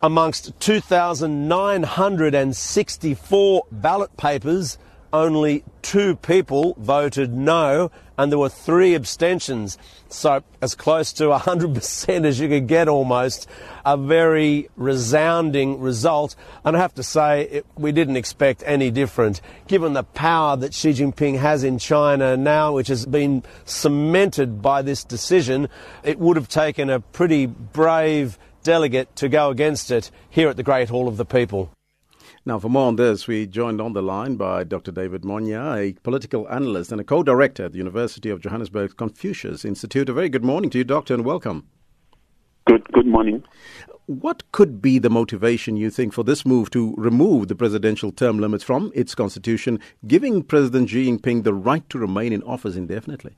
Amongst 2,964 ballot papers, only two people voted no, and there were three abstentions. So, as close to 100% as you could get almost. A very resounding result. And I have to say, it, we didn't expect any different. Given the power that Xi Jinping has in China now, which has been cemented by this decision, it would have taken a pretty brave delegate to go against it here at the Great Hall of the People. Now, for more on this, we joined on the line by Dr. David Monyae, a political analyst and a co director at the University of Johannesburg's Confucius Institute. A very good morning to you, Doctor, and welcome. Good, good morning. What could be the motivation, you think, for this move to remove the presidential term limits from its constitution, giving President Xi Jinping the right to remain in office indefinitely?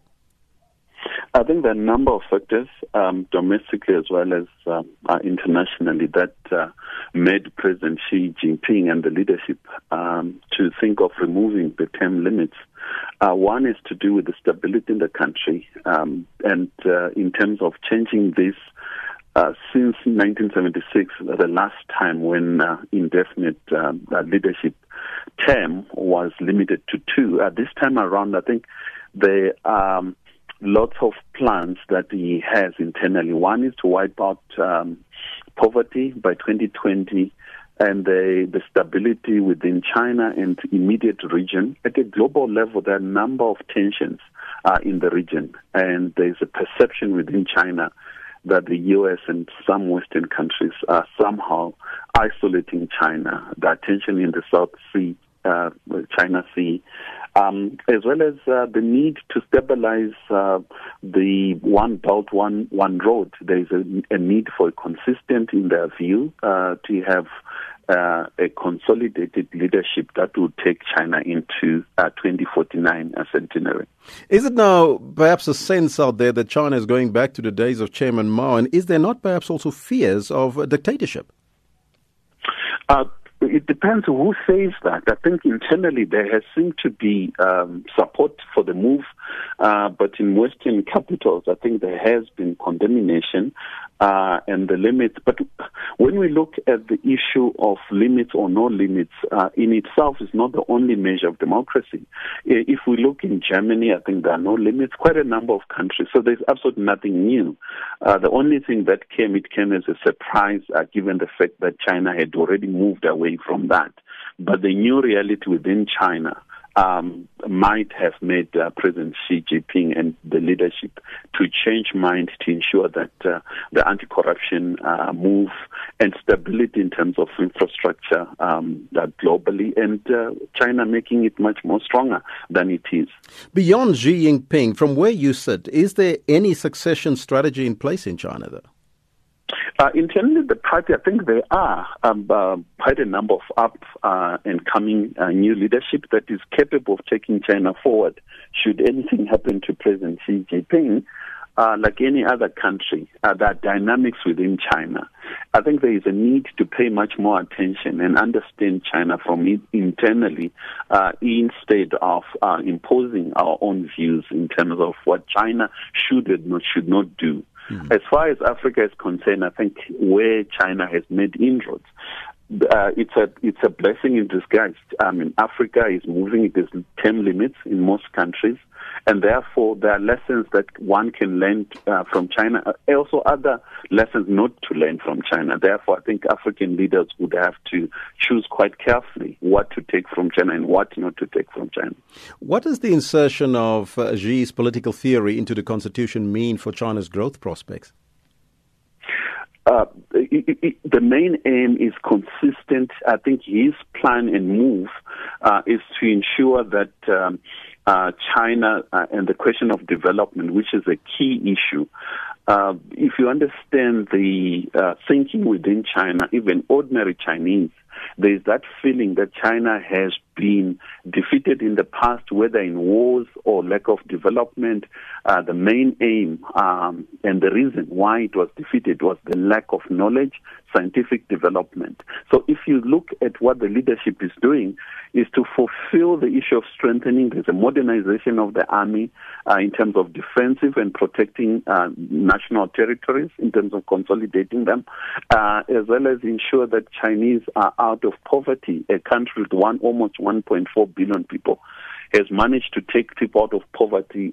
I think there are a number of factors, um, domestically as well as um, uh, internationally, that uh, made President Xi Jinping and the leadership um, to think of removing the term limits. Uh, one is to do with the stability in the country, um, and uh, in terms of changing this. Uh, since 1976, the last time when uh, indefinite leadership term was limited to two. this time around, I think the um, lots of plans that he has internally. One is to wipe out um, poverty by 2020 and the, the stability within China and immediate region. At a global level, there are a number of tensions uh, in the region, and there's a perception within China that the U.S. and some Western countries are somehow isolating China. The tension in the South Sea, uh, China Sea, um, as well as uh, the need to stabilize uh, the one belt, one one road. There is a, a, need for a consistent, in their view, uh, to have uh, a consolidated leadership that will take China into uh, 2049 centenary. Is it now perhaps a sense out there that China is going back to the days of Chairman Mao, and is there not perhaps also fears of dictatorship? Uh, it depends who says that. I think internally there has seemed to be um, support for the move, uh, but in Western capitals, I think there has been condemnation uh, and the limits. But when we look at the issue of limits or no limits, uh, in itself is not the only measure of democracy. If we look in Germany, I think there are no limits, quite a number of countries. So there's absolutely nothing new. Uh, the only thing that came, it came as a surprise, uh, given the fact that China had already moved away from that. But the new reality within China um, might have made uh, President Xi Jinping and the leadership to change mind to ensure that uh, the anti-corruption uh, move and stability in terms of infrastructure um, globally, and uh, China making it much more stronger than it is. Beyond Xi Jinping, from where you sit, is there any succession strategy in place in China, though? Uh, internally, the party, I think there are um, uh, quite a number of up uh, and coming uh, new leadership that is capable of taking China forward. Should anything happen to President Xi Jinping, uh, like any other country, uh, there are dynamics within China. I think there is a need to pay much more attention and understand China from it internally instead of imposing our own views in terms of what China should and should not do. Mm. As far as Africa is concerned, I think where China has made inroads, uh, it's a it's a blessing in disguise. I mean, Africa is moving its term limits in most countries, and therefore there are lessons that one can learn uh, from China. Uh, also, other lessons not to learn from China. Therefore, I think African leaders would have to choose quite carefully what to take from China and what not to take from China. What does the insertion of uh, Xi's political theory into the constitution mean for China's growth prospects? Uh, the main aim is consistent. I think his plan and move uh, is to ensure that um, uh, China uh, and the question of development, which is a key issue. Uh, if you understand the thinking within China, even ordinary Chinese, there is that feeling that China has been defeated in the past, whether in wars or lack of development, uh, the main aim um, and the reason why it was defeated was the lack of knowledge, scientific development. So if you look at what the leadership is doing, is to fulfill the issue of strengthening. the modernization of the army uh, in terms of defensive and protecting uh, national territories, in terms of consolidating them, uh, as well as ensure that Chinese are out of poverty. A country with one almost 1.4 billion people has managed to take people out of poverty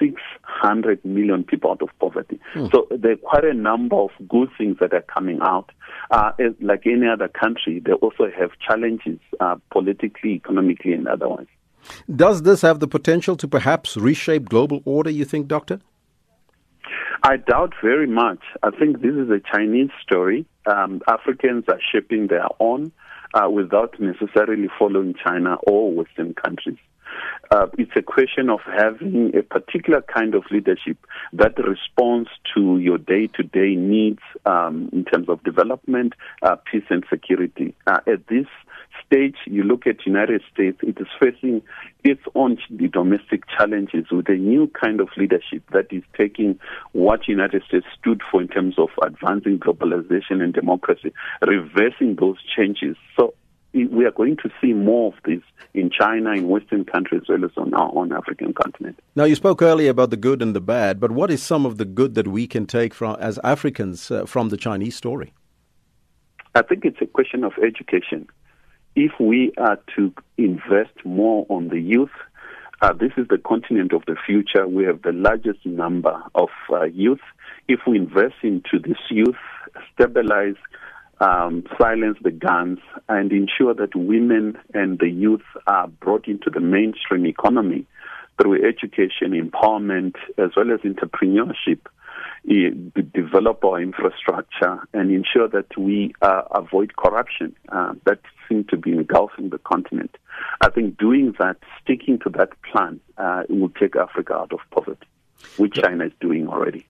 600 million people out of poverty. Hmm. So there are quite a number of good things that are coming out. Uh, like any other country, they also have challenges uh, politically, economically, and otherwise. Does this have the potential to perhaps reshape global order, you think, Doctor? I doubt very much. I think this is a Chinese story. Um, Africans are shaping their own uh, without necessarily following China or Western countries. Uh, it's a question of having a particular kind of leadership that responds to your day-to-day needs um, in terms of development, uh, peace, and security. Uh, at this stage, you look at United States; it is facing its own domestic challenges with a new kind of leadership that is taking what United States stood for in terms of advancing globalization and democracy, reversing those changes. So we are going to see more of this in China, in Western countries, as well as on our own African continent. Now, you spoke earlier about the good and the bad, but what is some of the good that we can take from, as Africans uh, from the Chinese story? I think it's a question of education. If we are to invest more on the youth, uh, this is the continent of the future. We have the largest number of uh, youth. If we invest into this youth, stabilize um, silence the guns and ensure that women and the youth are brought into the mainstream economy through education, empowerment, as well as entrepreneurship, develop our infrastructure and ensure that we uh, avoid corruption uh, that seems to be engulfing the continent. I think doing that, sticking to that plan, uh, will take Africa out of poverty, which China is doing already.